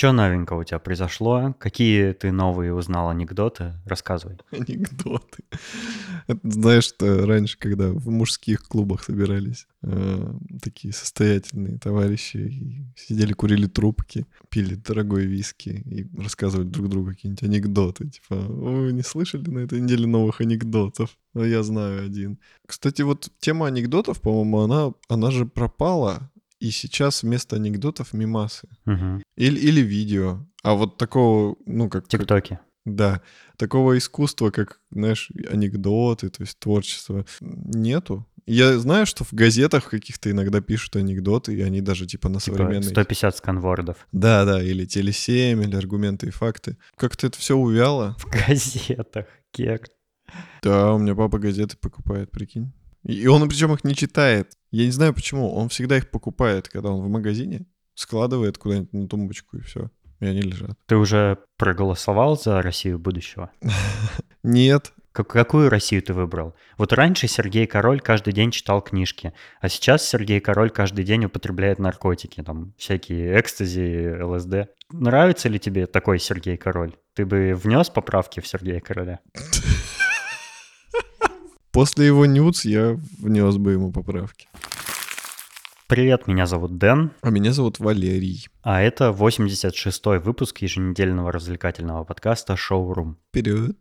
Что новенького у тебя произошло? Какие ты новые узнал анекдоты? Рассказывай. Анекдоты. Это, знаешь, что раньше, когда в мужских клубах собирались э, такие состоятельные товарищи, сидели, курили трубки, пили дорогой виски и рассказывали друг другу какие-нибудь анекдоты. Типа, вы не слышали на этой неделе новых анекдотов? Но я знаю один. Кстати, вот тема анекдотов, по-моему, она, она же пропала и сейчас вместо анекдотов мимасы. Угу. Или, или видео. А вот такого, ну, как... Тиктоки. Да, такого искусства, как, знаешь, анекдоты, то есть творчество, нету. Я знаю, что в газетах каких-то иногда пишут анекдоты, и они даже типа на Типа современные... 150 сканвордов. Да, да, или Теле7, или аргументы и факты. Как-то это все увяло. В газетах. Кек. Да, у меня папа газеты покупает, прикинь. И он причем их не читает. Я не знаю почему. Он всегда их покупает, когда он в магазине, складывает куда-нибудь на тумбочку и все. И они лежат. Ты уже проголосовал за Россию будущего? Нет. Как- какую Россию ты выбрал? Вот раньше Сергей Король каждый день читал книжки, а сейчас Сергей Король каждый день употребляет наркотики, там всякие экстази, ЛСД. Нравится ли тебе такой Сергей Король? Ты бы внес поправки в Сергея Короля? После его нюц я внес бы ему поправки. Привет, меня зовут Дэн, А меня зовут Валерий. а это 86-й выпуск еженедельного развлекательного подкаста «Шоурум». Вперед.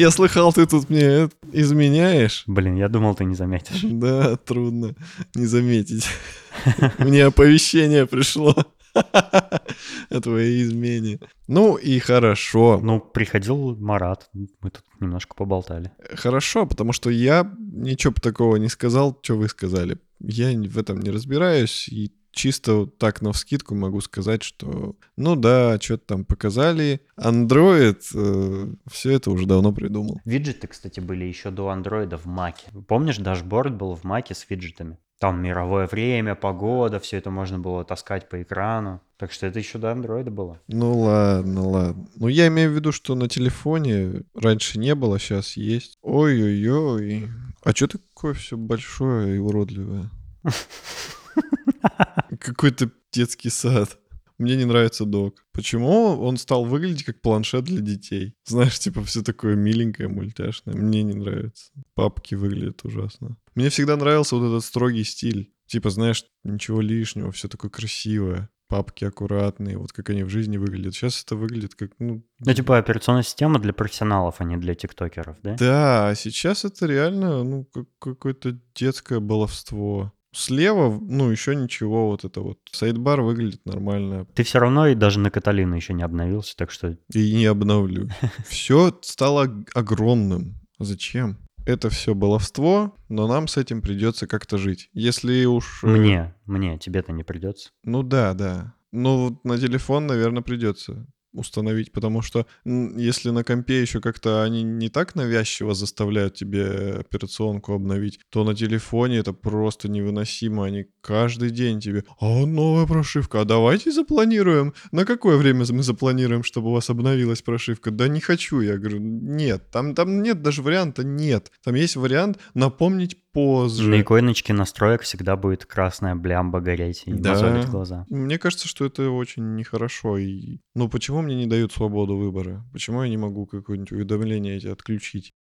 Я слыхал, ты тут мне изменяешь. Блин, я думал, ты не заметишь. Да, трудно не заметить. Мне оповещение пришло о твоей измене. Ну и хорошо. Ну, приходил Марат, мы тут немножко поболтали. Хорошо, потому что я ничего такого не сказал, что вы сказали. Я в этом не разбираюсь, и чисто вот так на вскидку могу сказать, что ну да, что-то там показали. Android все это уже давно придумал. Виджеты, кстати, были еще до андроида в Маке. Помнишь, дашборд был в Маке с виджетами? Там мировое время, погода, все это можно было таскать по экрану. Так что это еще до андроида было. Ну ладно, ладно. Ну я имею в виду, что на телефоне раньше не было, сейчас есть. Ой-ой-ой. А что такое все большое и уродливое? Какой-то детский сад. Мне не нравится док. Почему он стал выглядеть как планшет для детей? Знаешь, типа все такое миленькое, мультяшное. Мне не нравится. Папки выглядят ужасно. Мне всегда нравился вот этот строгий стиль. Типа, знаешь, ничего лишнего, все такое красивое. Папки аккуратные, вот как они в жизни выглядят. Сейчас это выглядит как, ну... Ну, типа операционная система для профессионалов, а не для тиктокеров, да? Да, а сейчас это реально, ну, как какое-то детское баловство. Слева, ну, еще ничего, вот это вот. Сайдбар выглядит нормально. Ты все равно и даже на Каталину еще не обновился, так что И не обновлю. Все стало ог- огромным. Зачем? Это все баловство, но нам с этим придется как-то жить. Если уж... э, мне, мне, тебе-то не придется. Ну да, да. Ну вот на телефон, наверное, придется установить, потому что если на компе еще как-то они не так навязчиво заставляют тебе операционку обновить, то на телефоне это просто невыносимо. Они каждый день тебе, а новая прошивка, а давайте запланируем. На какое время мы запланируем, чтобы у вас обновилась прошивка? Да не хочу. Я говорю, нет, там, там нет даже варианта нет. Там есть вариант напомнить позже. На иконочке настроек всегда будет красная блямба гореть и Да. мозолить глаза. Мне кажется, что это очень нехорошо. И... Ну, почему мне не дают свободу выбора? Почему я не могу какое-нибудь уведомление эти отключить?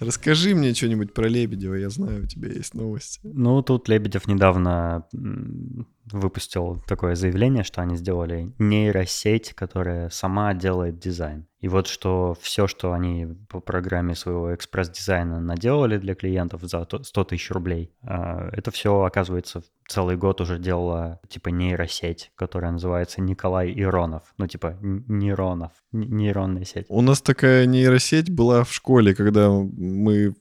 Расскажи мне что-нибудь про Лебедева, я знаю, у тебя есть новости. Ну, тут Лебедев недавно выпустил такое заявление, что они сделали нейросеть, которая сама делает дизайн. И вот что все, что они по программе своего экспресс-дизайна наделали для клиентов за то- 100 тысяч рублей, а, это все, оказывается, целый год уже делала типа нейросеть, которая называется Николай Иронов. Ну, типа нейронов, нейронная сеть. У нас такая нейросеть была в школе, когда мы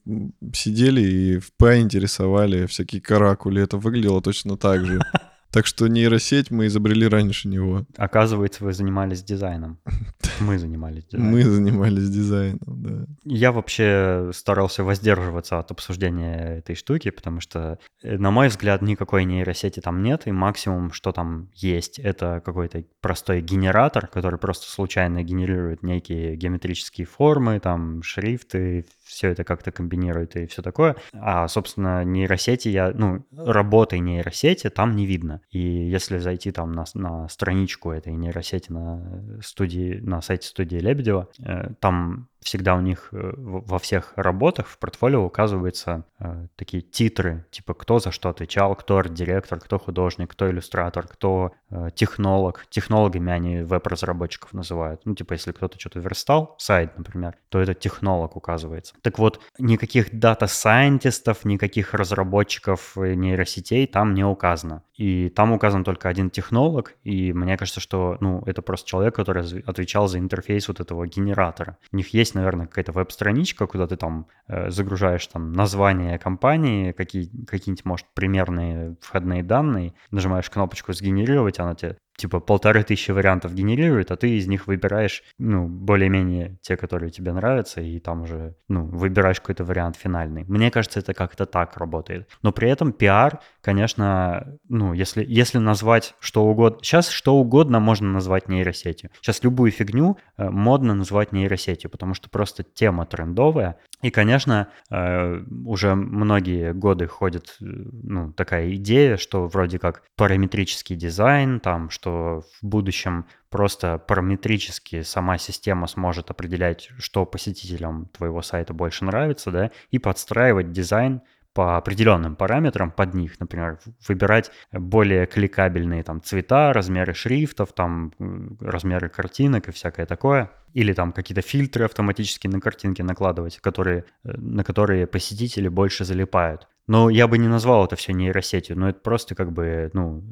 сидели и в Paint'е рисовали всякие каракули. Это выглядело точно так же. Так что нейросеть мы изобрели раньше него. Оказывается, вы занимались дизайном. Мы занимались дизайном. Мы занимались дизайном, да. Я вообще старался воздерживаться от обсуждения этой штуки, потому что, э, на мой взгляд, никакой нейросети там нет, и максимум, что там есть, это какой-то простой генератор, который просто случайно генерирует некие геометрические формы, там, шрифты, все это как-то комбинирует и все такое. А, собственно, нейросети я, ну, работы нейросети там не видно. И если зайти там на, на страничку этой нейросети на студии, на сайте студии Лебедева, э, там всегда у них э, во всех работах в портфолио указываются э, такие титры, типа кто за что отвечал, кто арт-директор, кто художник, кто иллюстратор, кто э, технолог. Технологами они веб-разработчиков называют. Ну, типа, если кто-то что-то верстал, сайт, например, то это технолог указывается. Так вот, никаких data scientist ов, никаких разработчиков нейросетей там не указано. И там указан только один технолог, и мне кажется, что, ну, это просто человек, который отвечал за интерфейс вот этого генератора. У них есть, наверное, какая-то веб-страничка, куда ты там э, загружаешь там название компании, какие, какие-нибудь, может, примерные входные данные, нажимаешь кнопочку «Сгенерировать», она тебе типа полторы тысячи вариантов генерирует, а ты из них выбираешь, ну, более-менее те, которые тебе нравятся, и там уже, ну, выбираешь какой-то вариант финальный. Мне кажется, это как-то так работает. Но при этом пиар, конечно, ну, если, если назвать что угодно... Сейчас что угодно можно назвать нейросетью. Сейчас любую фигню э, модно назвать нейросетью, потому что просто тема трендовая. И, конечно, э, уже многие годы ходит э, ну, такая идея, что вроде как параметрический дизайн, там, что в будущем просто параметрически сама система сможет определять, что посетителям твоего сайта больше нравится, да, и подстраивать дизайн по определенным параметрам под них, например, выбирать более кликабельные там цвета, размеры шрифтов, там размеры картинок и всякое такое. Или там какие-то фильтры автоматически на картинки накладывать, которые, э, на которые посетители больше залипают. Но я бы не назвал это все нейросетью, но это просто как бы, ну,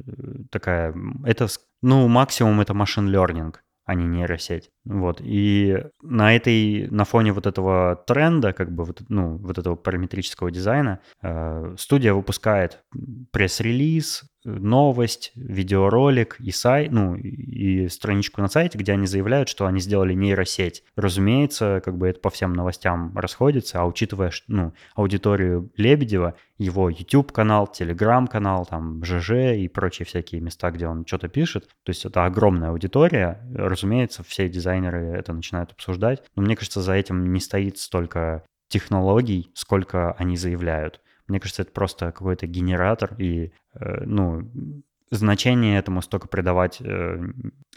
такая, это, ну, максимум это машин learning а не нейросеть. Вот. И на этой, на фоне вот этого тренда, как бы, вот, ну, вот этого параметрического дизайна, э, студия выпускает пресс-релиз, новость, видеоролик и сайт, ну, и страничку на сайте, где они заявляют, что они сделали нейросеть. Разумеется, как бы это по всем новостям расходится, а учитывая, ну, аудиторию Лебедева, его YouTube-канал, Telegram-канал, там, ЖЖ и прочие всякие места, где он что-то пишет, то есть это огромная аудитория, разумеется, все дизайнеры это начинают обсуждать, но мне кажется, за этим не стоит столько технологий, сколько они заявляют. Мне кажется, это просто какой-то генератор, и, э, ну, значение этому столько придавать... Э,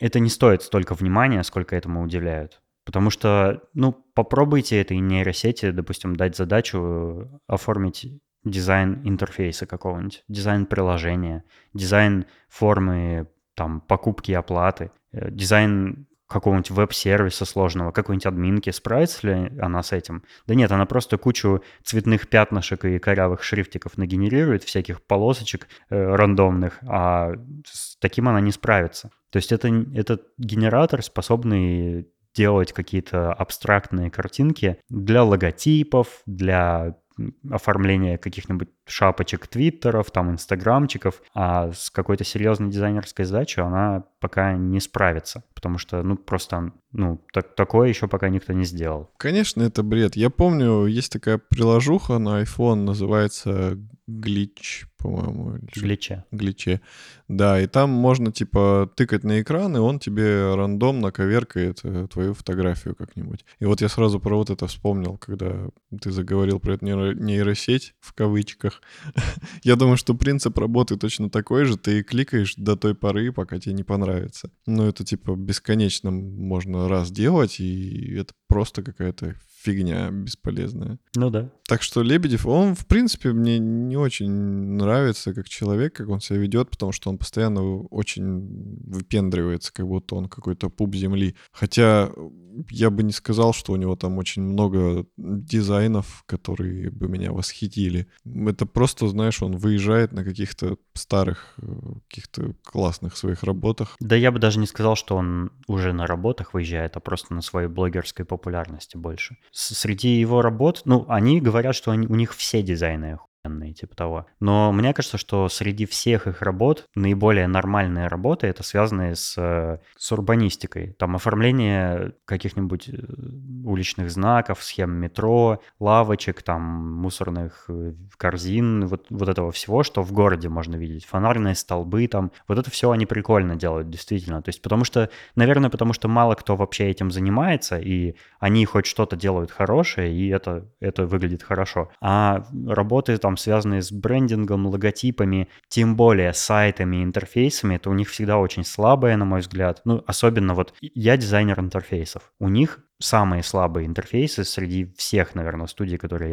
это не стоит столько внимания, сколько этому уделяют. Потому что, ну, попробуйте этой нейросети, допустим, дать задачу оформить дизайн интерфейса какого-нибудь, дизайн приложения, дизайн формы там покупки и оплаты, э, дизайн какого-нибудь веб-сервиса сложного, какой-нибудь админки, справится ли она с этим? Да нет, она просто кучу цветных пятнышек и корявых шрифтиков нагенерирует, всяких полосочек э, рандомных, а с таким она не справится. То есть это, это генератор, способный делать какие-то абстрактные картинки для логотипов, для оформление каких-нибудь шапочек твиттеров, там, инстаграмчиков, а с какой-то серьезной дизайнерской задачей она пока не справится, потому что, ну, просто, ну, так, такое еще пока никто не сделал. Конечно, это бред. Я помню, есть такая приложуха на iPhone, называется Glitch, по-моему. Гличе. Гличе. Да, и там можно, типа, тыкать на экран, и он тебе рандомно коверкает э, твою фотографию как-нибудь. И вот я сразу про вот это вспомнил, когда ты заговорил про эту нейросеть, в кавычках. я думаю, что принцип работы точно такой же. Ты кликаешь до той поры, пока тебе не понравится. Но это, типа, бесконечно можно раз делать, и это просто какая-то фигня бесполезная. Ну да. Так что Лебедев, он, в принципе, мне не очень нравится как человек, как он себя ведет, потому что он постоянно очень выпендривается, как будто он какой-то пуп земли. Хотя я бы не сказал, что у него там очень много дизайнов, которые бы меня восхитили. Это просто, знаешь, он выезжает на каких-то старых, э, каких-то классных своих работах. Да я бы даже не сказал, что он уже на работах выезжает, а просто на своей блогерской популярности больше. Среди его работ, ну, они говорят, что они, у них все дизайны типа того. Но мне кажется, что среди всех их работ наиболее нормальные работы это связанные с, э, с урбанистикой. Там оформление каких-нибудь э, уличных знаков, схем метро, лавочек, там мусорных э, корзин, вот, вот этого всего, что в городе можно видеть. Фонарные столбы там. Вот это все они прикольно делают, действительно. То есть потому что, наверное, потому что мало кто вообще этим занимается, и они хоть что-то делают хорошее, и это, это выглядит хорошо. А работы там, связанные с брендингом, логотипами, тем более сайтами, интерфейсами, это у них всегда очень слабое, на мой взгляд. Ну, особенно вот я дизайнер интерфейсов. У них самые слабые интерфейсы среди всех, наверное, студий, которые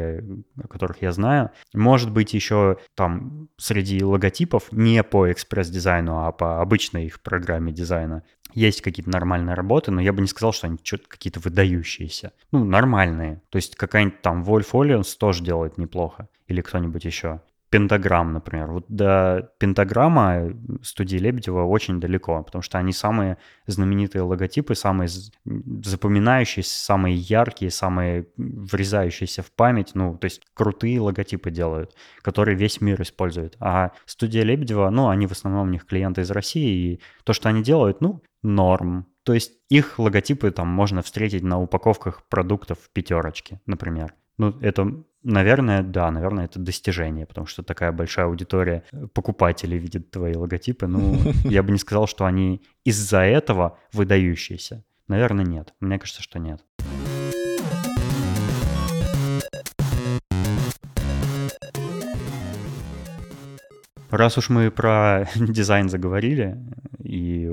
я, которых я знаю. Может быть, еще там среди логотипов не по экспресс-дизайну, а по обычной их программе дизайна есть какие-то нормальные работы, но я бы не сказал, что они что-то какие-то выдающиеся. Ну, нормальные. То есть какая-нибудь там Wolf Ollions тоже делает неплохо. Или кто-нибудь еще пентаграмм, например. Вот до пентаграмма студии Лебедева очень далеко, потому что они самые знаменитые логотипы, самые запоминающиеся, самые яркие, самые врезающиеся в память, ну, то есть крутые логотипы делают, которые весь мир использует. А студия Лебедева, ну, они в основном у них клиенты из России, и то, что они делают, ну, норм. То есть их логотипы там можно встретить на упаковках продуктов в пятерочке, например. Ну, это Наверное, да, наверное, это достижение, потому что такая большая аудитория э, покупателей видит твои логотипы. Ну, я бы не сказал, что они из-за этого выдающиеся. Наверное, нет. Мне кажется, что нет. Раз уж мы про дизайн заговорили и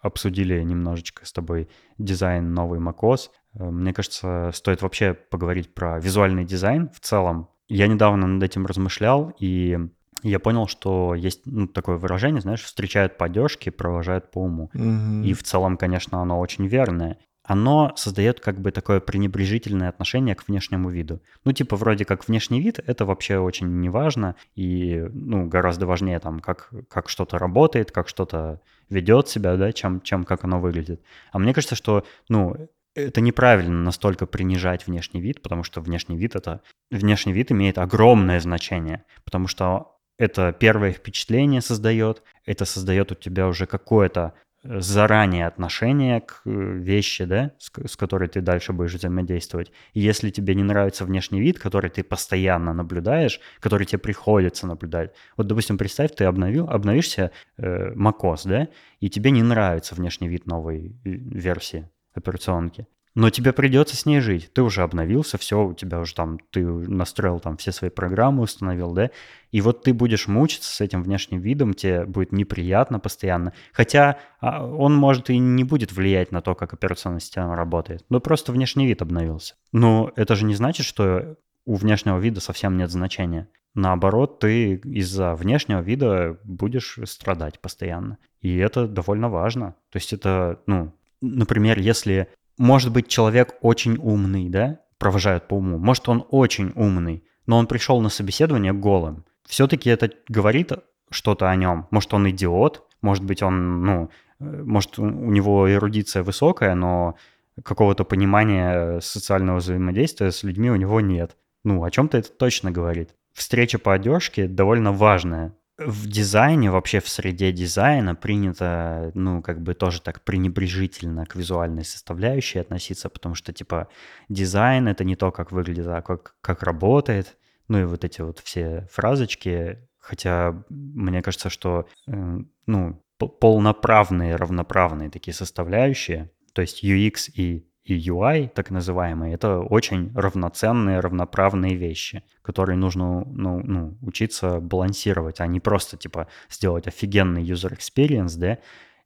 обсудили немножечко с тобой дизайн новый macOS, э, мне кажется, стоит вообще поговорить про визуальный дизайн в целом. Я недавно над этим размышлял, и я понял, что есть ну, такое выражение, знаешь, встречают по одежке, провожают по уму. Угу. И в целом, конечно, оно очень верное оно создает как бы такое пренебрежительное отношение к внешнему виду. Ну, типа, вроде как внешний вид — это вообще очень неважно, и, ну, гораздо важнее там, как, как что-то работает, как что-то ведет себя, да, чем, чем как оно выглядит. А мне кажется, что, ну, это неправильно настолько принижать внешний вид, потому что внешний вид это внешний вид имеет огромное значение, потому что это первое впечатление создает, это создает у тебя уже какое-то заранее отношение к э, вещи, да, с, с которой ты дальше будешь взаимодействовать. И если тебе не нравится внешний вид, который ты постоянно наблюдаешь, который тебе приходится наблюдать. Вот, допустим, представь, ты обновил, обновишься э, macOS, да, и тебе не нравится внешний вид новой э, версии операционки но тебе придется с ней жить. Ты уже обновился, все, у тебя уже там, ты настроил там все свои программы, установил, да, и вот ты будешь мучиться с этим внешним видом, тебе будет неприятно постоянно. Хотя а, он, может, и не будет влиять на то, как операционная система работает, но просто внешний вид обновился. Но это же не значит, что у внешнего вида совсем нет значения. Наоборот, ты из-за внешнего вида будешь страдать постоянно. И это довольно важно. То есть это, ну, например, если может быть, человек очень умный, да, провожают по уму. Может, он очень умный, но он пришел на собеседование голым. Все-таки это говорит что-то о нем. Может, он идиот, может быть, он, ну, может, у него эрудиция высокая, но какого-то понимания социального взаимодействия с людьми у него нет. Ну, о чем-то это точно говорит. Встреча по одежке довольно важная в дизайне, вообще в среде дизайна принято, ну, как бы тоже так пренебрежительно к визуальной составляющей относиться, потому что, типа, дизайн — это не то, как выглядит, а как, как работает. Ну и вот эти вот все фразочки, хотя мне кажется, что, э, ну, полноправные, равноправные такие составляющие, то есть UX и и UI, так называемые, это очень равноценные, равноправные вещи, которые нужно ну, ну, учиться балансировать, а не просто типа сделать офигенный user experience, да,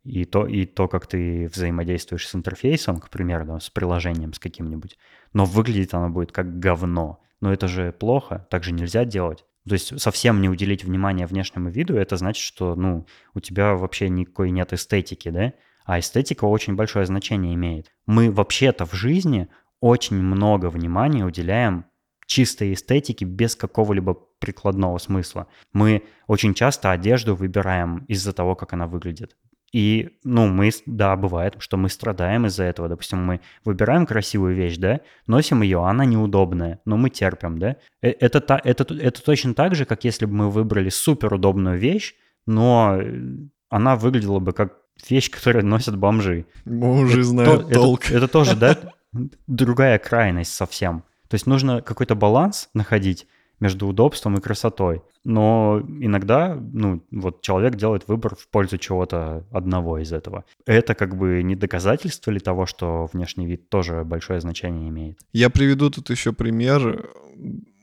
и то, и то, как ты взаимодействуешь с интерфейсом, к примеру, да, с приложением с каким-нибудь, но выглядит оно будет как говно. Но это же плохо, так же нельзя делать. То есть совсем не уделить внимание внешнему виду, это значит, что ну, у тебя вообще никакой нет эстетики, да? А эстетика очень большое значение имеет. Мы вообще-то в жизни очень много внимания уделяем чистой эстетике без какого-либо прикладного смысла. Мы очень часто одежду выбираем из-за того, как она выглядит. И, ну, мы, да, бывает, что мы страдаем из-за этого. Допустим, мы выбираем красивую вещь, да, носим ее, она неудобная, но мы терпим, да. Э, это, это, это, это точно так же, как если бы мы выбрали суперудобную вещь, но э, она выглядела бы как вещь, которую носят бомжи. Бомжи знают то, толк. Это, это тоже, да, другая крайность совсем. То есть нужно какой-то баланс находить между удобством и красотой. Но иногда, ну, вот человек делает выбор в пользу чего-то одного из этого. Это как бы не доказательство ли того, что внешний вид тоже большое значение имеет? Я приведу тут еще пример,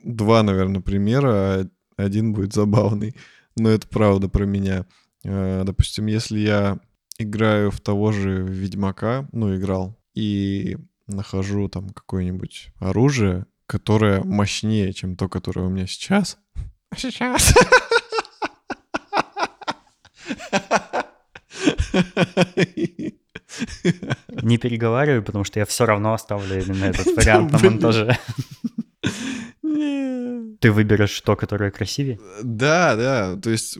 два, наверное, примера, один будет забавный, но это правда про меня. Э, допустим, если я играю в того же Ведьмака, ну, играл, и нахожу там какое-нибудь оружие, которое мощнее, чем то, которое у меня сейчас. Сейчас. Не переговаривай, потому что я все равно оставлю именно этот вариант на монтаже. Ты выберешь то, которое красивее? Да, да. То есть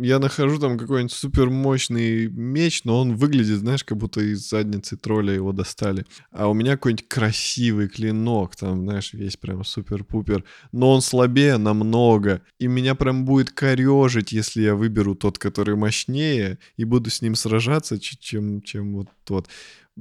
я нахожу там какой-нибудь супер мощный меч, но он выглядит, знаешь, как будто из задницы тролля его достали. А у меня какой-нибудь красивый клинок, там, знаешь, весь прям супер-пупер. Но он слабее намного. И меня прям будет корежить, если я выберу тот, который мощнее, и буду с ним сражаться, чем, чем вот тот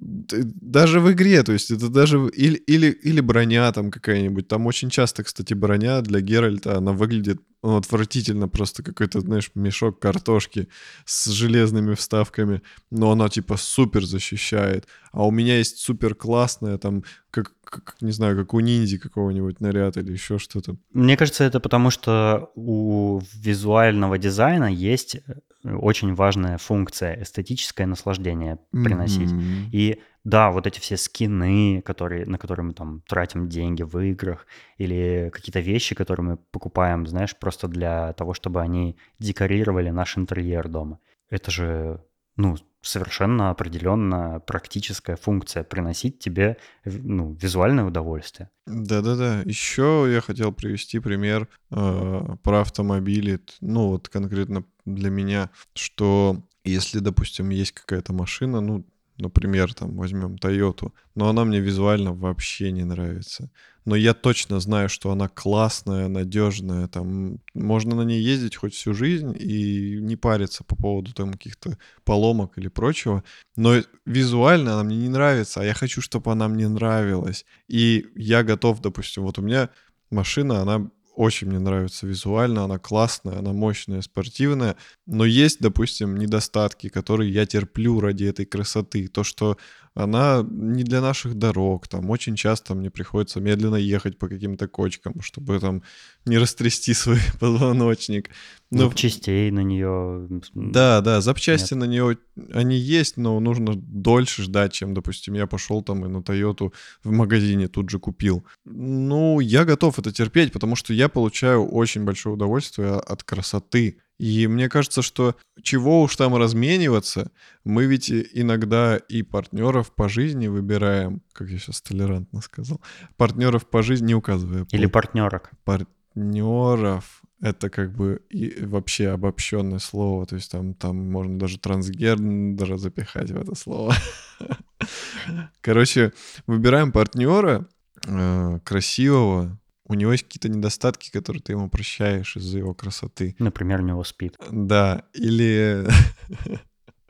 даже в игре, то есть это даже или, или, или броня там какая-нибудь. Там очень часто, кстати, броня для Геральта, она выглядит ну, отвратительно, просто какой-то, знаешь, мешок картошки с железными вставками, но она типа супер защищает. А у меня есть супер классная, там, как, как не знаю, как у ниндзи какого-нибудь наряд или еще что-то. Мне кажется, это потому, что у визуального дизайна есть очень важная функция эстетическое наслаждение приносить. Mm-hmm. И да, вот эти все скины, которые, на которые мы там тратим деньги в играх, или какие-то вещи, которые мы покупаем, знаешь, просто для того, чтобы они декорировали наш интерьер дома. Это же, ну, совершенно определенно практическая функция приносить тебе ну, визуальное удовольствие. Да-да-да. Еще я хотел привести пример э, про автомобили. Ну, вот конкретно для меня, что если, допустим, есть какая-то машина, ну, например, там возьмем Toyota, но она мне визуально вообще не нравится. Но я точно знаю, что она классная, надежная, там можно на ней ездить хоть всю жизнь и не париться по поводу там каких-то поломок или прочего. Но визуально она мне не нравится, а я хочу, чтобы она мне нравилась. И я готов, допустим, вот у меня машина, она очень мне нравится визуально, она классная, она мощная, спортивная, но есть, допустим, недостатки, которые я терплю ради этой красоты. То, что она не для наших дорог, там очень часто мне приходится медленно ехать по каким-то кочкам, чтобы там не растрясти свой позвоночник. Но... Запчастей на нее. Да, да, запчасти Нет. на нее они есть, но нужно дольше ждать, чем, допустим, я пошел там и на Тойоту в магазине тут же купил. Ну, я готов это терпеть, потому что я получаю очень большое удовольствие от красоты. И мне кажется, что чего уж там размениваться, мы ведь иногда и партнеров по жизни выбираем, как я сейчас толерантно сказал, партнеров по жизни не указывая. Или партнерок. Партнеров это как бы и вообще обобщенное слово, то есть там, там можно даже трансгендера запихать в это слово. Короче, выбираем партнера э, красивого, у него есть какие-то недостатки, которые ты ему прощаешь из-за его красоты. Например, у него спит. Да, или...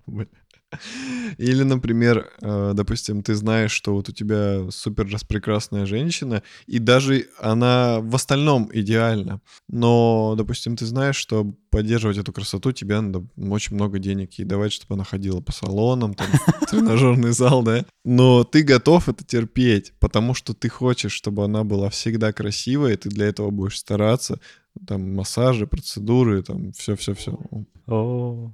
Или, например, э, допустим, ты знаешь, что вот у тебя супер распрекрасная женщина, и даже она в остальном идеальна, но, допустим, ты знаешь, что поддерживать эту красоту тебе надо очень много денег ей давать, чтобы она ходила по салонам, там, тренажерный зал, да? Но ты готов это терпеть, потому что ты хочешь, чтобы она была всегда красивая, и ты для этого будешь стараться, там, массажи, процедуры, там, все-все-все. О,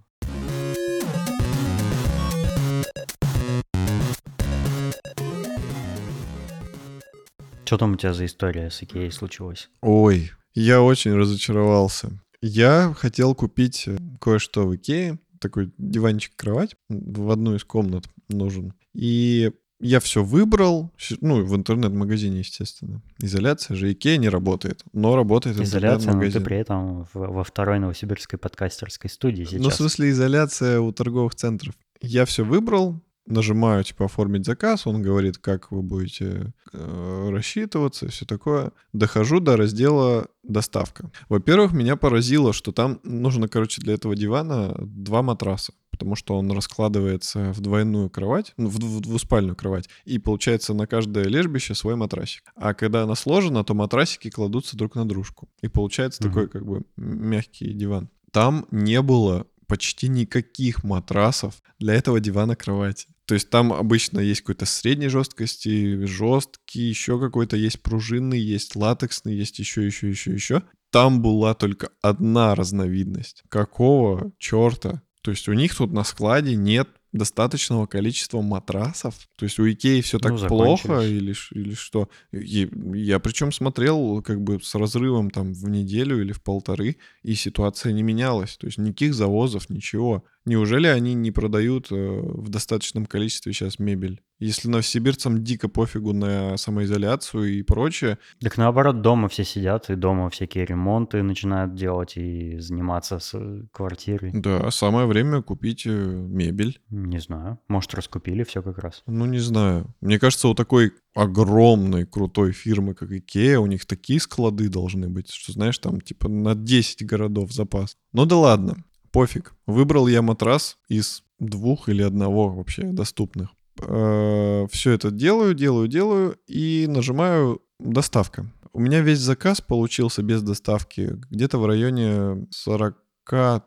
Что там у тебя за история с Икеей случилась? Ой, я очень разочаровался. Я хотел купить э, кое-что в Икее, такой диванчик-кровать в одну из комнат нужен. И я все выбрал, ну, в интернет-магазине, естественно. Изоляция же Икея не работает, но работает Изоляция, но ты при этом во второй новосибирской подкастерской студии сейчас. Ну, в смысле, изоляция у торговых центров. Я все выбрал, нажимаю, типа, оформить заказ, он говорит, как вы будете э, рассчитываться, все такое. Дохожу до раздела доставка. Во-первых, меня поразило, что там нужно, короче, для этого дивана два матраса потому что он раскладывается в двойную кровать, ну, в, в двуспальную кровать, и получается на каждое лежбище свой матрасик. А когда она сложена, то матрасики кладутся друг на дружку, и получается угу. такой как бы мягкий диван. Там не было почти никаких матрасов для этого дивана кровати. То есть там обычно есть какой-то средней жесткости, жесткий, еще какой-то есть пружинный, есть латексный, есть еще, еще, еще, еще. Там была только одна разновидность. Какого черта? То есть у них тут на складе нет достаточного количества матрасов. То есть у Икеи все так ну, плохо или, или что? И я причем смотрел как бы с разрывом там в неделю или в полторы, и ситуация не менялась. То есть никаких завозов, ничего. Неужели они не продают э, в достаточном количестве сейчас мебель? Если новосибирцам дико пофигу на самоизоляцию и прочее. Так наоборот, дома все сидят, и дома всякие ремонты начинают делать и заниматься с э, квартирой. Да, самое время купить э, мебель. Не знаю. Может, раскупили все как раз. Ну, не знаю. Мне кажется, у такой огромной крутой фирмы, как Икея, у них такие склады должны быть, что, знаешь, там типа на 10 городов запас. Ну да ладно пофиг. Выбрал я матрас из двух или одного вообще доступных. Э, Все это делаю, делаю, делаю и нажимаю «Доставка». У меня весь заказ получился без доставки где-то в районе 40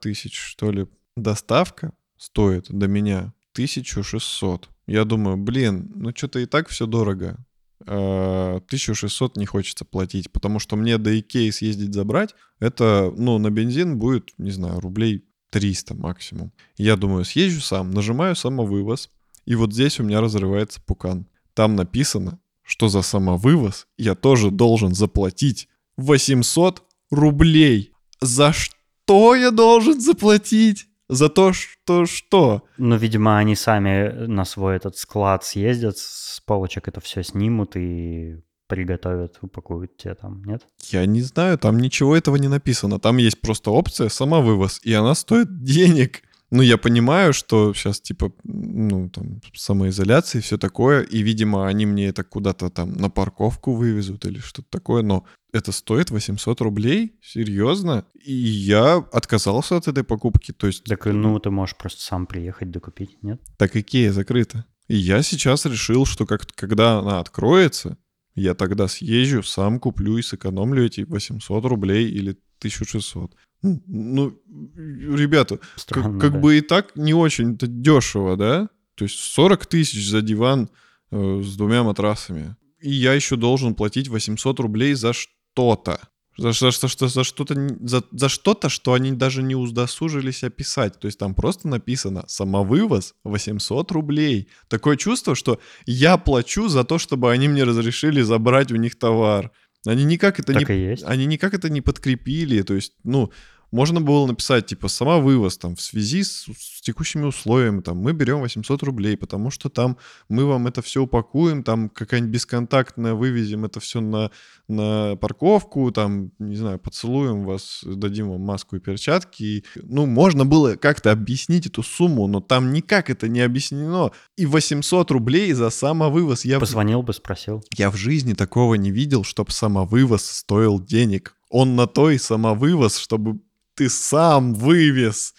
тысяч, что ли. Доставка стоит до меня 1600. Я думаю, блин, ну что-то и так все дорого. 1600 э, не хочется платить, потому что мне до Икеи съездить забрать, это, ну, на бензин будет, не знаю, рублей 300 максимум. Я думаю, съезжу сам, нажимаю самовывоз, и вот здесь у меня разрывается пукан. Там написано, что за самовывоз я тоже должен заплатить 800 рублей. За что я должен заплатить? За то, что что? Ну, видимо, они сами на свой этот склад съездят, с полочек это все снимут и приготовят, упакуют тебе там, нет? Я не знаю, там ничего этого не написано. Там есть просто опция самовывоз, и она стоит денег. Ну, я понимаю, что сейчас, типа, ну, там, самоизоляция и все такое, и, видимо, они мне это куда-то там на парковку вывезут или что-то такое, но это стоит 800 рублей? Серьезно? И я отказался от этой покупки, то есть... Так, ну, ты можешь просто сам приехать докупить, нет? Так Икея закрыта. И я сейчас решил, что как когда она откроется, я тогда съезжу, сам куплю и сэкономлю эти 800 рублей или 1600. Ну, ребята, Странно, как, как да. бы и так не очень-то дешево, да? То есть 40 тысяч за диван э, с двумя матрасами. И я еще должен платить 800 рублей за что-то. За, за, за, за что-то, за, за что-то, что они даже не удосужились описать. То есть там просто написано «самовывоз 800 рублей». Такое чувство, что я плачу за то, чтобы они мне разрешили забрать у них товар. Они никак это так не, они никак это не подкрепили. То есть, ну, можно было написать, типа, сама вывоз там в связи с, с текущими условиями, там, мы берем 800 рублей, потому что там мы вам это все упакуем, там какая-нибудь бесконтактная, вывезем это все на, на парковку, там, не знаю, поцелуем вас, дадим вам маску и перчатки. И, ну, можно было как-то объяснить эту сумму, но там никак это не объяснено. И 800 рублей за самовывоз. Я Позвонил бы, спросил. Я в жизни такого не видел, чтобы самовывоз стоил денег. Он на то и самовывоз, чтобы ты сам вывез.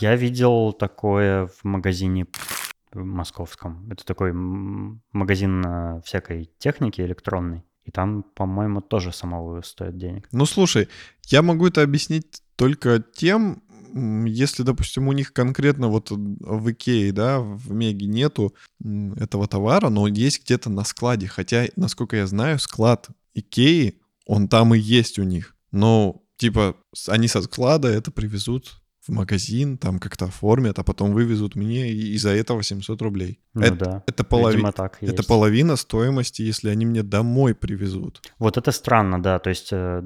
Я видел такое в магазине в московском. Это такой магазин всякой техники электронной. И там, по-моему, тоже самого стоит денег. Ну, слушай, я могу это объяснить только тем, если, допустим, у них конкретно вот в Икее, да, в Меге нету этого товара, но есть где-то на складе. Хотя, насколько я знаю, склад Икеи, он там и есть у них. Но типа, они со склада это привезут в магазин, там как-то оформят, а потом вывезут мне, и, и за это 800 рублей. Ну это, да, это, полови... так это половина стоимости, если они мне домой привезут. Вот это странно, да, то есть, э,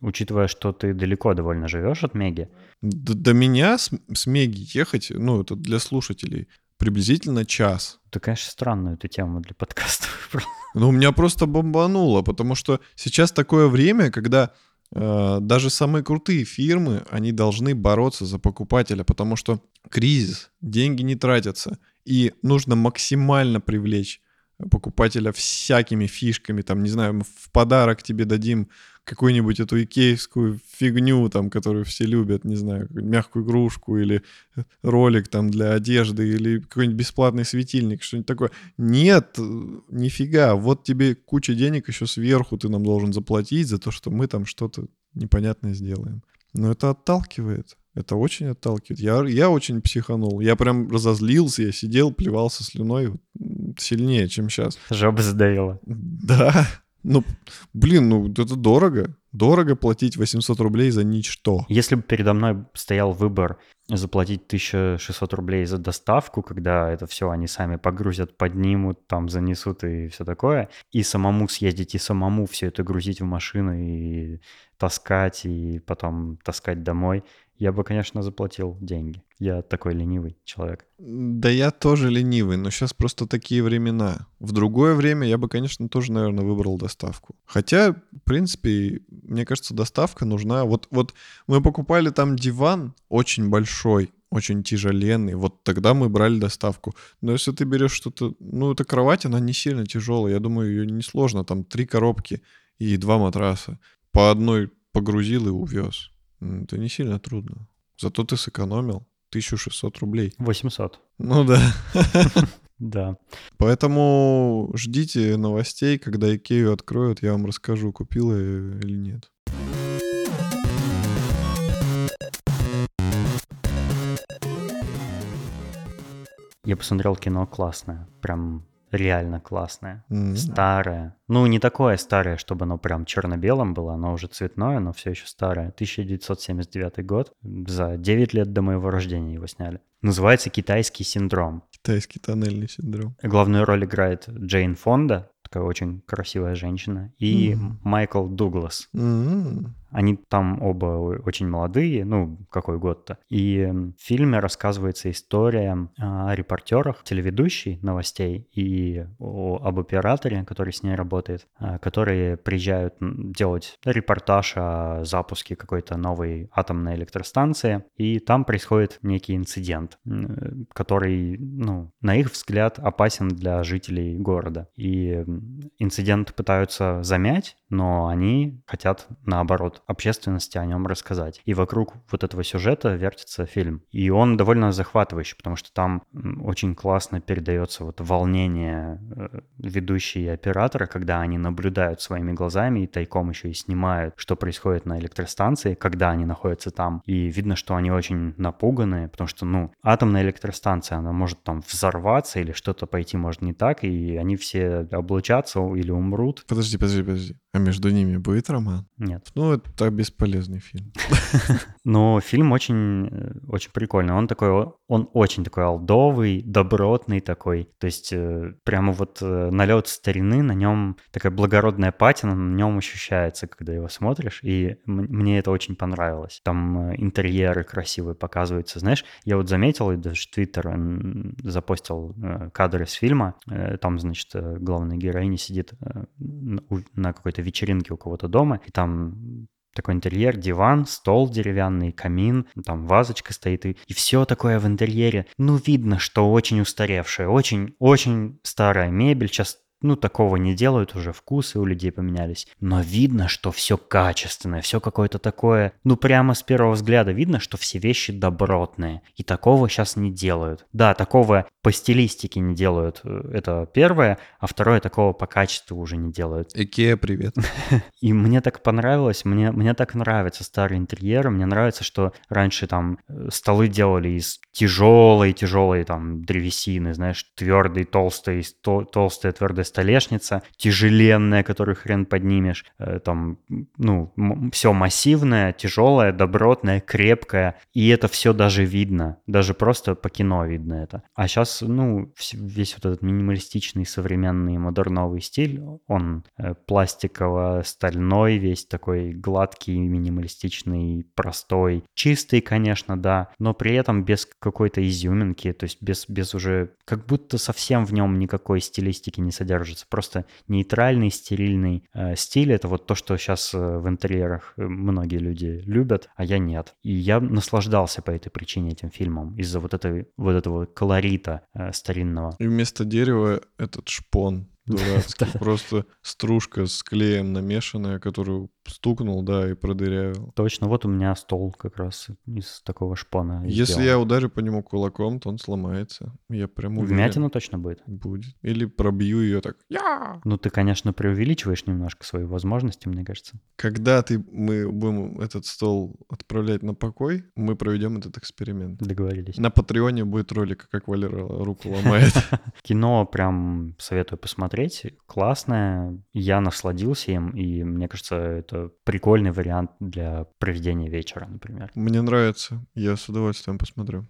учитывая, что ты далеко довольно живешь от Меги. До, до меня с, с Меги ехать, ну, это для слушателей, приблизительно час. Ты, конечно, странную эту тему для подкаста выбрал. Ну, у меня просто бомбануло, потому что сейчас такое время, когда даже самые крутые фирмы, они должны бороться за покупателя, потому что кризис, деньги не тратятся, и нужно максимально привлечь покупателя всякими фишками, там, не знаю, в подарок тебе дадим какую-нибудь эту икеевскую фигню, там, которую все любят, не знаю, мягкую игрушку или ролик там для одежды или какой-нибудь бесплатный светильник, что-нибудь такое. Нет, нифига, вот тебе куча денег еще сверху ты нам должен заплатить за то, что мы там что-то непонятное сделаем. Но это отталкивает. Это очень отталкивает. Я, я очень психанул. Я прям разозлился, я сидел, плевался слюной сильнее, чем сейчас. Жопа задавила. Да. Ну, блин, ну это дорого. Дорого платить 800 рублей за ничто. Если бы передо мной стоял выбор заплатить 1600 рублей за доставку, когда это все они сами погрузят, поднимут, там занесут и все такое, и самому съездить, и самому все это грузить в машину и таскать, и потом таскать домой — я бы, конечно, заплатил деньги. Я такой ленивый человек. Да я тоже ленивый, но сейчас просто такие времена. В другое время я бы, конечно, тоже, наверное, выбрал доставку. Хотя, в принципе, мне кажется, доставка нужна. Вот, вот мы покупали там диван очень большой, очень тяжеленный. Вот тогда мы брали доставку. Но если ты берешь что-то... Ну, эта кровать, она не сильно тяжелая. Я думаю, ее несложно. Там три коробки и два матраса. По одной погрузил и увез. Это не сильно трудно. Зато ты сэкономил 1600 рублей. 800. Ну да. Да. Поэтому ждите новостей, когда Икею откроют, я вам расскажу, купила или нет. Я посмотрел кино классное. Прям реально классное. Mm-hmm. Старое. Ну, не такое старое, чтобы оно прям черно-белым было, оно уже цветное, но все еще старое. 1979 год. За 9 лет до моего рождения его сняли. Называется «Китайский синдром». Китайский тоннельный синдром. Главную роль играет Джейн Фонда, такая очень красивая женщина, и mm-hmm. Майкл Дуглас. Mm-hmm. Они там оба очень молодые, ну, какой год-то. И в фильме рассказывается история о репортерах, телеведущей новостей и о, об операторе, который с ней работает, а, которые приезжают делать репортаж о запуске какой-то новой атомной электростанции, и там происходит некий инцидент, который, ну, на их взгляд, опасен для жителей города. И инцидент пытаются замять, но они хотят, наоборот, общественности о нем рассказать. И вокруг вот этого сюжета вертится фильм. И он довольно захватывающий, потому что там очень классно передается вот волнение э, ведущие оператора, когда они наблюдают своими глазами и тайком еще и снимают, что происходит на электростанции, когда они находятся там. И видно, что они очень напуганы, потому что, ну, атомная электростанция, она может там взорваться или что-то пойти может не так, и они все облучатся или умрут. Подожди, подожди, подожди. А между ними будет роман? Нет. Ну, это бесполезный фильм. Но фильм очень, э, очень прикольный. Он такой, он очень такой алдовый, добротный такой. То есть э, прямо вот э, налет старины, на нем такая благородная патина, на нем ощущается, когда его смотришь. И мне это очень понравилось. Там интерьеры красивые показываются. Знаешь, я вот заметил, и даже Твиттер запостил кадры с фильма. Там, значит, главная героиня сидит на какой-то вечеринке у кого-то дома, и там такой интерьер, диван, стол деревянный, камин, там вазочка стоит, и, и все такое в интерьере. Ну, видно, что очень устаревшее, очень-очень старая мебель. Сейчас ну, такого не делают уже, вкусы у людей поменялись. Но видно, что все качественное, все какое-то такое, ну, прямо с первого взгляда видно, что все вещи добротные. И такого сейчас не делают. Да, такого по стилистике не делают, э, это первое, а второе такого по качеству уже не делают. Икея, привет. И мне так понравилось, мне, мне так нравятся старые интерьеры, мне нравится, что раньше там э, столы делали из тяжелой-тяжелой там древесины, знаешь, твердой, толстой, толстая, твердая столешница тяжеленная, которую хрен поднимешь, э, там, ну, все массивное, тяжелое, добротное, крепкое, и это все даже видно, даже просто по кино видно это. А сейчас, ну, весь вот этот минималистичный современный модерновый стиль, он э, пластиково-стальной, весь такой гладкий, минималистичный, простой, чистый, конечно, да, но при этом без какой-то изюминки, то есть без, без уже, как будто совсем в нем никакой стилистики не содержится, просто нейтральный, стерильный э, стиль, это вот то, что сейчас э, в интерьерах э, многие люди любят, а я нет. И я наслаждался по этой причине этим фильмом, из-за вот, этой, вот этого колорита э, старинного. И вместо дерева этот шпон дурацкий, просто стружка с клеем намешанная, которую стукнул, да, и продырявил. Точно, вот у меня стол как раз из такого шпана. Если сделан. я ударю по нему кулаком, то он сломается. Я прям уверен. Вмятина точно будет? Будет. Или пробью ее так. Я! Ну, ты, конечно, преувеличиваешь немножко свои возможности, мне кажется. Когда ты, мы будем этот стол отправлять на покой, мы проведем этот эксперимент. Договорились. На Патреоне будет ролик, как Валера руку ломает. Кино прям советую посмотреть. Классное. Я насладился им, и мне кажется, это прикольный вариант для проведения вечера, например. Мне нравится. Я с удовольствием посмотрю.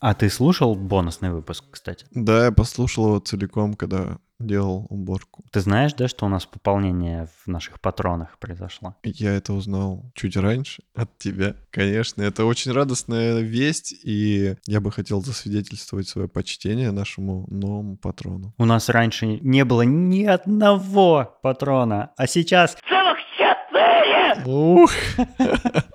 А ты слушал бонусный выпуск, кстати? Да, я послушал его целиком, когда делал уборку. Ты знаешь, да, что у нас пополнение в наших патронах произошло? Я это узнал чуть раньше от тебя. Конечно, это очень радостная весть, и я бы хотел засвидетельствовать свое почтение нашему новому патрону. У нас раньше не было ни одного патрона, а сейчас... Целых четыре! Ух!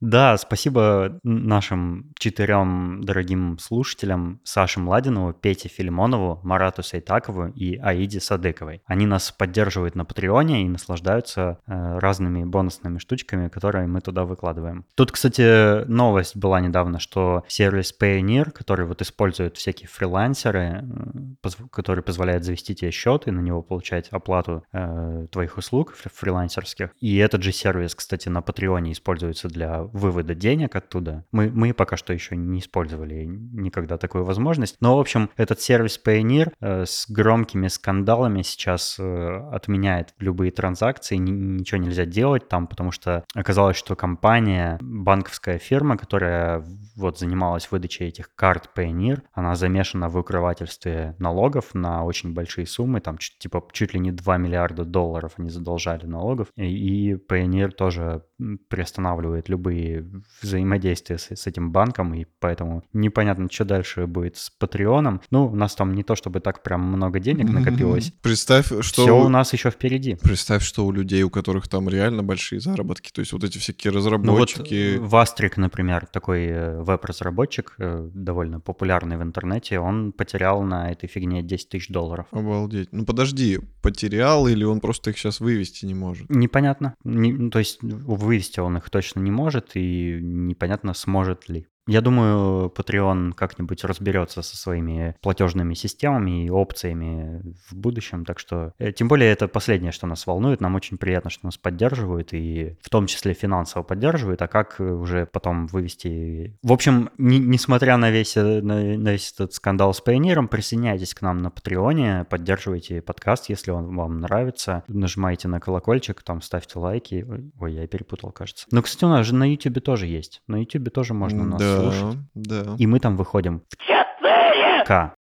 Да, спасибо нашим четырем дорогим слушателям Саше Младинову, Пете Филимонову, Марату Сайтакову и Аиде Садыковой. Они нас поддерживают на Патреоне и наслаждаются э, разными бонусными штучками, которые мы туда выкладываем. Тут, кстати, новость была недавно, что сервис Payoneer, который вот используют всякие фрилансеры, который позволяет завести тебе счет и на него получать оплату э, твоих услуг фрилансерских. И этот же сервис, кстати, на Патреоне используется для вывода денег оттуда. Мы, мы пока что еще не использовали никогда такую возможность. Но, в общем, этот сервис Payoneer э, с громкими скандалами сейчас э, отменяет любые транзакции, ни, ничего нельзя делать там, потому что оказалось, что компания, банковская фирма, которая вот занималась выдачей этих карт Payoneer, она замешана в укрывательстве налогов на очень большие суммы, там типа чуть ли не 2 миллиарда долларов они задолжали налогов, и, и Payoneer тоже приостанавливает любые и взаимодействие с, с этим банком, и поэтому непонятно, что дальше будет с Патреоном. Ну, у нас там не то, чтобы так прям много денег накопилось. Представь, что... Все у нас еще впереди. Представь, что у людей, у которых там реально большие заработки, то есть вот эти всякие разработчики... Ну вот Вастрик, например, такой э, веб-разработчик, э, довольно популярный в интернете, он потерял на этой фигне 10 тысяч долларов. Обалдеть. Ну подожди, потерял или он просто их сейчас вывести не может? Непонятно. Не, то есть вывести он их точно не может, и непонятно, сможет ли. Я думаю, Patreon как-нибудь разберется со своими платежными системами и опциями в будущем. Так что, э, тем более, это последнее, что нас волнует. Нам очень приятно, что нас поддерживают и в том числе финансово поддерживают. А как уже потом вывести... В общем, не, несмотря на весь, э, на, на весь этот скандал с Pioneer, присоединяйтесь к нам на Патреоне, поддерживайте подкаст, если он вам нравится. Нажимайте на колокольчик, там ставьте лайки. Ой, я перепутал, кажется. Но, кстати, у нас же на YouTube тоже есть. На YouTube тоже можно нас да слушать. Да. И мы там выходим в 4К.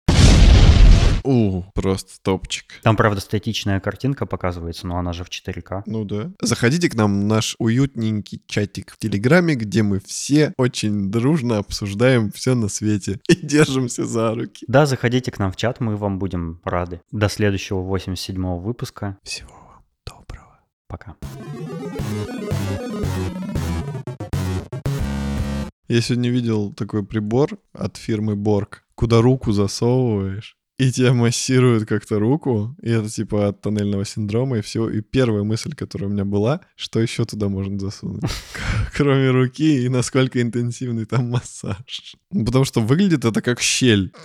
У, просто топчик. Там, правда, статичная картинка показывается, но она же в 4К. Ну да. Заходите к нам в наш уютненький чатик в Телеграме, где мы все очень дружно обсуждаем все на свете и держимся за руки. Да, заходите к нам в чат, мы вам будем рады. До следующего 87-го выпуска. Всего вам доброго. Пока. Я сегодня видел такой прибор от фирмы Borg, куда руку засовываешь, и тебя массируют как-то руку, и это типа от тоннельного синдрома и все. И первая мысль, которая у меня была, что еще туда можно засунуть, кроме руки, и насколько интенсивный там массаж. Потому что выглядит это как щель.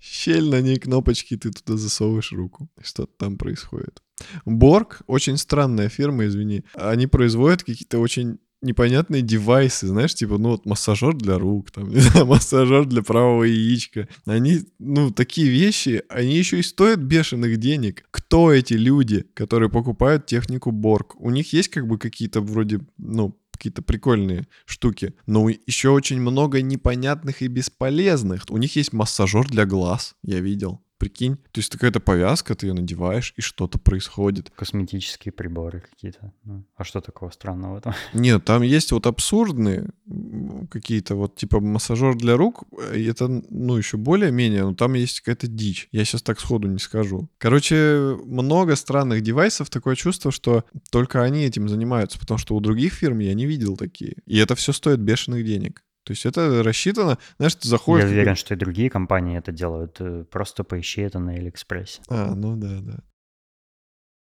Щель, на ней кнопочки, ты туда засовываешь руку. Что-то там происходит. Борг очень странная фирма, извини. Они производят какие-то очень непонятные девайсы, знаешь, типа, ну вот массажер для рук, там, не знаю, массажер для правого яичка. Они, ну, такие вещи, они еще и стоят бешеных денег. Кто эти люди, которые покупают технику Борг? У них есть как бы какие-то вроде, ну, какие-то прикольные штуки. Но еще очень много непонятных и бесполезных. У них есть массажер для глаз, я видел. Прикинь, то есть какая-то повязка, ты ее надеваешь, и что-то происходит. Косметические приборы какие-то. Ну, а что такого странного этом? Нет, там есть вот абсурдные какие-то вот типа массажер для рук, и это, ну, еще более-менее, но там есть какая-то дичь. Я сейчас так сходу не скажу. Короче, много странных девайсов, такое чувство, что только они этим занимаются, потому что у других фирм я не видел такие. И это все стоит бешеных денег. То есть это рассчитано, знаешь, ты заходишь... Я уверен, что и другие компании это делают. Э, просто поищи это на Алиэкспрессе. А, ну да, да.